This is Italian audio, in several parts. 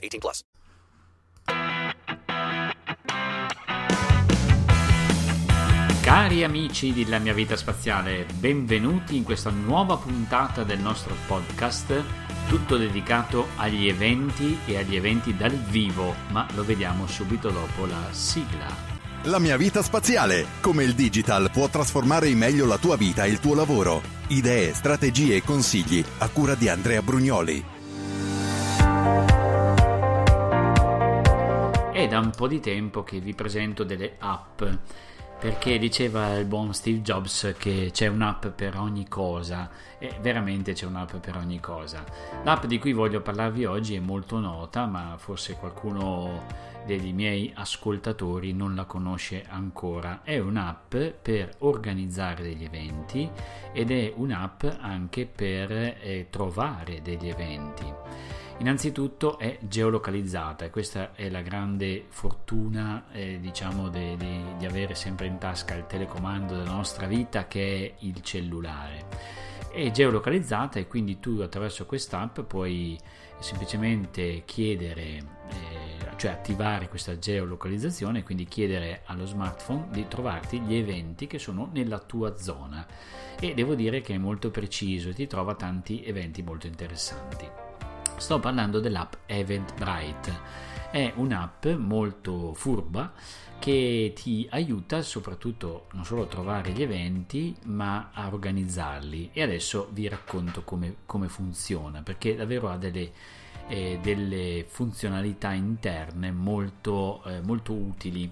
18 plus. Cari amici di La mia vita spaziale, benvenuti in questa nuova puntata del nostro podcast, tutto dedicato agli eventi e agli eventi dal vivo, ma lo vediamo subito dopo la sigla. La mia vita spaziale, come il digital può trasformare in meglio la tua vita e il tuo lavoro. Idee, strategie e consigli a cura di Andrea Brugnoli. È da un po' di tempo che vi presento delle app, perché diceva il buon Steve Jobs che c'è un'app per ogni cosa, e veramente c'è un'app per ogni cosa. L'app di cui voglio parlarvi oggi è molto nota, ma forse qualcuno dei miei ascoltatori non la conosce ancora. È un'app per organizzare degli eventi ed è un'app anche per eh, trovare degli eventi. Innanzitutto è geolocalizzata e questa è la grande fortuna eh, diciamo de, de, di avere sempre in tasca il telecomando della nostra vita che è il cellulare. È geolocalizzata e quindi tu attraverso quest'app puoi semplicemente chiedere eh, cioè attivare questa geolocalizzazione e quindi chiedere allo smartphone di trovarti gli eventi che sono nella tua zona e devo dire che è molto preciso e ti trova tanti eventi molto interessanti. Sto parlando dell'app Eventbrite. È un'app molto furba che ti aiuta soprattutto non solo a trovare gli eventi ma a organizzarli e adesso vi racconto come, come funziona perché davvero ha delle eh, delle funzionalità interne molto, eh, molto utili.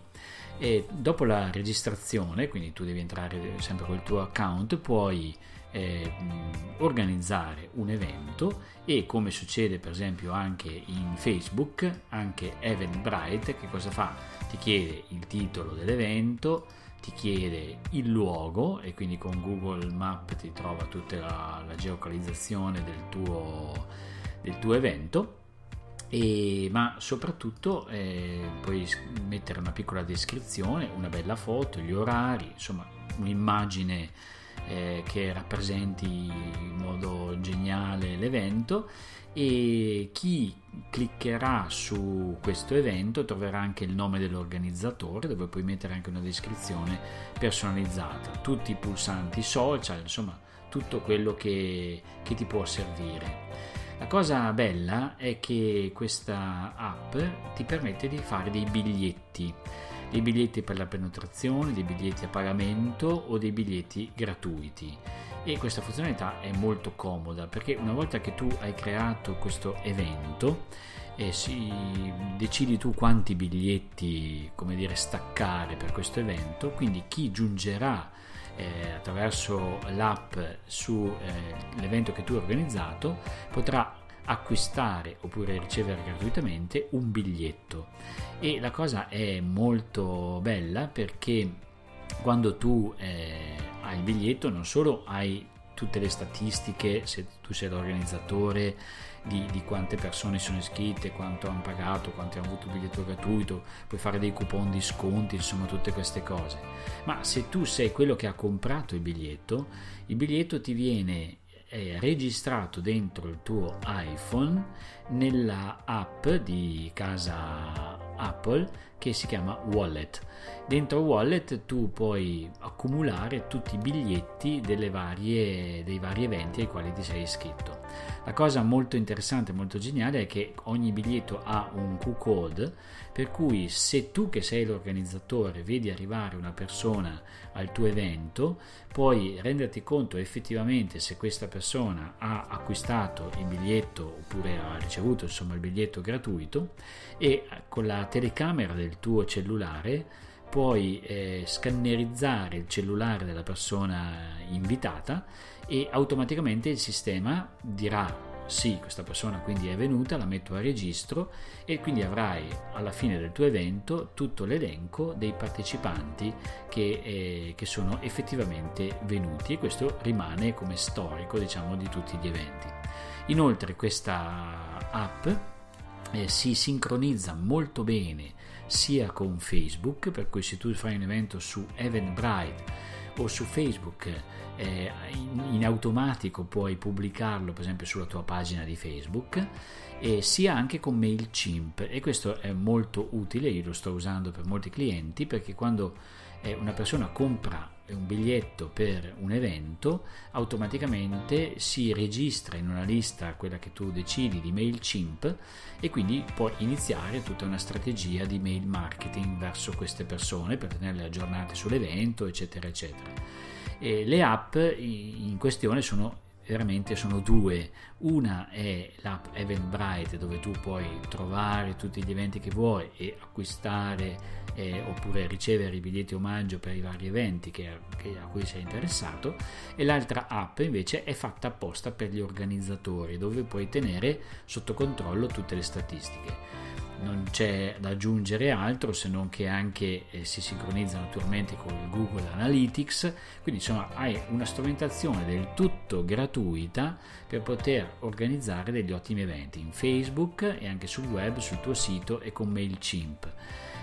E dopo la registrazione, quindi tu devi entrare sempre col tuo account, puoi eh, organizzare un evento e come succede per esempio anche in Facebook, anche Eventbrite che cosa fa? Ti chiede il titolo dell'evento, ti chiede il luogo e quindi con Google Map ti trova tutta la, la geocalizzazione del tuo del tuo evento e, ma soprattutto eh, puoi mettere una piccola descrizione, una bella foto, gli orari, insomma un'immagine eh, che rappresenti in modo geniale l'evento e chi cliccherà su questo evento troverà anche il nome dell'organizzatore dove puoi mettere anche una descrizione personalizzata, tutti i pulsanti social, insomma tutto quello che, che ti può servire. La cosa bella è che questa app ti permette di fare dei biglietti, dei biglietti per la prenotazione, dei biglietti a pagamento o dei biglietti gratuiti. E questa funzionalità è molto comoda perché una volta che tu hai creato questo evento, eh, si, decidi tu quanti biglietti, come dire, staccare per questo evento, quindi chi giungerà eh, attraverso l'app sull'evento eh, che tu hai organizzato potrà acquistare oppure ricevere gratuitamente un biglietto. E la cosa è molto bella perché quando tu eh, hai il biglietto non solo hai tutte le statistiche se tu sei l'organizzatore di, di, quante persone sono iscritte, quanto hanno pagato, quanto hanno avuto il biglietto gratuito, puoi fare dei coupon di sconti, insomma tutte queste cose. Ma se tu sei quello che ha comprato il biglietto, il biglietto ti viene eh, registrato dentro il tuo iPhone nella app di casa Apple che si chiama Wallet. Dentro Wallet tu puoi accumulare tutti i biglietti varie, dei vari eventi ai quali ti sei iscritto. La cosa molto interessante, molto geniale è che ogni biglietto ha un Q-code, per cui se tu che sei l'organizzatore vedi arrivare una persona al tuo evento, puoi renderti conto effettivamente se questa persona ha acquistato il biglietto oppure ha ricevuto insomma il biglietto gratuito e con la telecamera del tuo cellulare puoi eh, scannerizzare il cellulare della persona invitata e automaticamente il sistema dirà sì, questa persona quindi è venuta, la metto a registro e quindi avrai alla fine del tuo evento tutto l'elenco dei partecipanti che, eh, che sono effettivamente venuti e questo rimane come storico diciamo di tutti gli eventi. Inoltre questa app eh, si sincronizza molto bene sia con Facebook, per cui se tu fai un evento su Eventbrite o su Facebook eh, in, in, automatico puoi pubblicarlo per esempio sulla tua pagina di Facebook e sia anche con MailChimp. E questo è molto utile, io lo sto usando per molti clienti perché quando eh, una persona compra un biglietto per un evento, automaticamente si registra in una lista, quella che tu decidi di MailChimp, e quindi puoi iniziare tutta una strategia di mail marketing verso queste persone per tenerle aggiornate sull'evento, eccetera, eccetera. E le app in questione sono veramente sono due. Una è l'app Eventbrite dove tu puoi trovare tutti gli eventi che vuoi e acquistare eh, oppure ricevere i biglietti omaggio per i vari eventi che, che, a cui sei interessato e l'altra app invece è fatta apposta per gli organizzatori dove puoi tenere sotto controllo tutte le statistiche non c'è da aggiungere altro se non che anche eh, si sincronizza naturalmente con Google Analytics, quindi insomma hai una strumentazione del tutto gratuita per poter organizzare degli ottimi eventi in Facebook e anche sul web, sul tuo sito e con MailChimp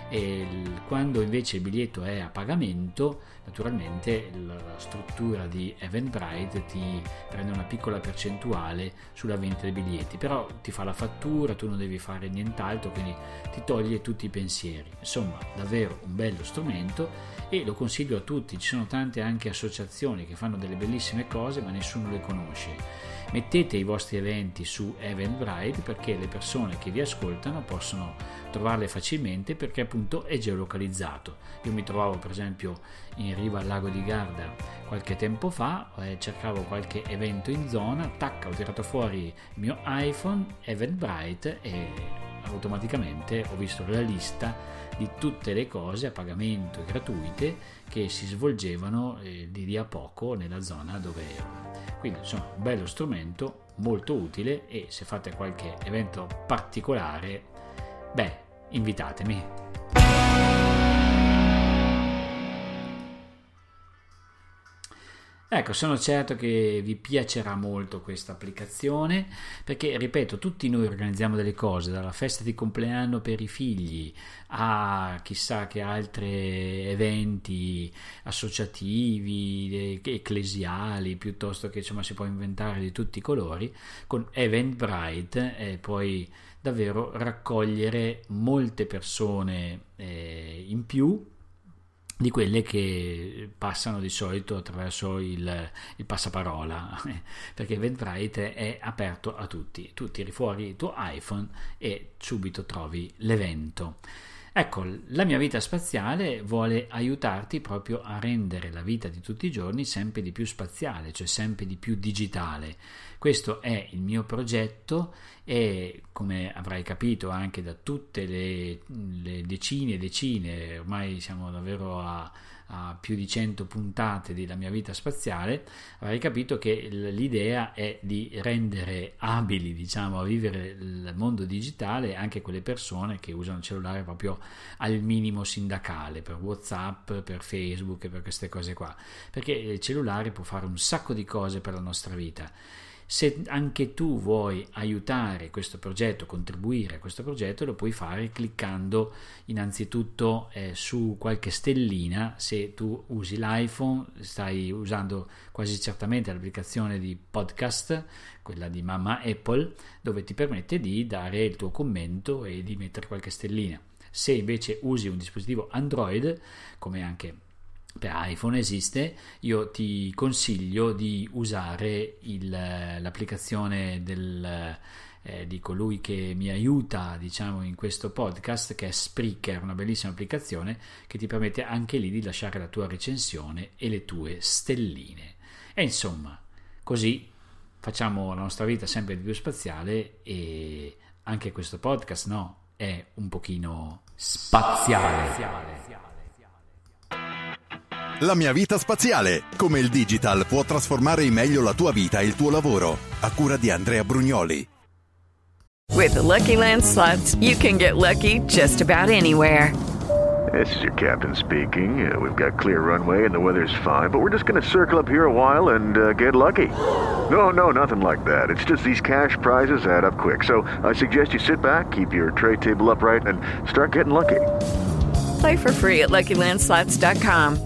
e quando invece il biglietto è a pagamento naturalmente la struttura di Eventbrite ti prende una piccola percentuale sulla vendita dei biglietti però ti fa la fattura tu non devi fare nient'altro quindi ti toglie tutti i pensieri. Insomma davvero un bello strumento e lo consiglio a tutti. Ci sono tante anche associazioni che fanno delle bellissime cose ma nessuno le conosce. Mettete i vostri eventi su Eventbrite perché le persone che vi ascoltano possono trovarle facilmente perché è geolocalizzato. Io mi trovavo per esempio in riva al lago di Garda qualche tempo fa, eh, cercavo qualche evento in zona, tac, ho tirato fuori il mio iPhone, Eventbrite e automaticamente ho visto la lista di tutte le cose a pagamento e gratuite che si svolgevano eh, di lì a poco nella zona dove ero. Quindi insomma un bello strumento, molto utile e se fate qualche evento particolare, beh, invitatemi. Ecco, sono certo che vi piacerà molto questa applicazione perché, ripeto, tutti noi organizziamo delle cose, dalla festa di compleanno per i figli a chissà che altri eventi associativi, ecclesiali, piuttosto che insomma si può inventare di tutti i colori, con Eventbrite e poi davvero raccogliere molte persone eh, in più di quelle che passano di solito attraverso il, il passaparola perché Eventbrite è aperto a tutti tu tiri fuori il tuo iPhone e subito trovi l'evento Ecco, la mia vita spaziale vuole aiutarti proprio a rendere la vita di tutti i giorni sempre di più spaziale, cioè sempre di più digitale. Questo è il mio progetto e come avrai capito anche da tutte le, le decine e decine, ormai siamo davvero a a più di 100 puntate della mia vita spaziale, avrei capito che l'idea è di rendere abili, diciamo, a vivere il mondo digitale anche quelle persone che usano il cellulare proprio al minimo sindacale, per WhatsApp, per Facebook per queste cose qua, perché il cellulare può fare un sacco di cose per la nostra vita se anche tu vuoi aiutare questo progetto, contribuire a questo progetto, lo puoi fare cliccando innanzitutto eh, su qualche stellina. Se tu usi l'iPhone, stai usando quasi certamente l'applicazione di podcast, quella di mamma Apple, dove ti permette di dare il tuo commento e di mettere qualche stellina. Se invece usi un dispositivo Android, come anche per iPhone esiste, io ti consiglio di usare il, l'applicazione del, eh, di colui che mi aiuta diciamo in questo podcast che è Spreaker, una bellissima applicazione che ti permette anche lì di lasciare la tua recensione e le tue stelline. E insomma, così facciamo la nostra vita sempre più spaziale e anche questo podcast no, è un pochino spaziale. spaziale. La mia vita spaziale, come il digital può trasformare in meglio la tua vita e il tuo lavoro. A cura di Andrea Brugnoli. With the Lucky Land slots, you can get lucky just about anywhere. This is your captain speaking. Uh, we've got clear runway and the weather's fine, but we're just going to circle up here a while and uh, get lucky. No, no, nothing like that. It's just these cash prizes add up quick. So I suggest you sit back, keep your tray table upright, and start getting lucky. Play for free at LuckyLandSlots.com.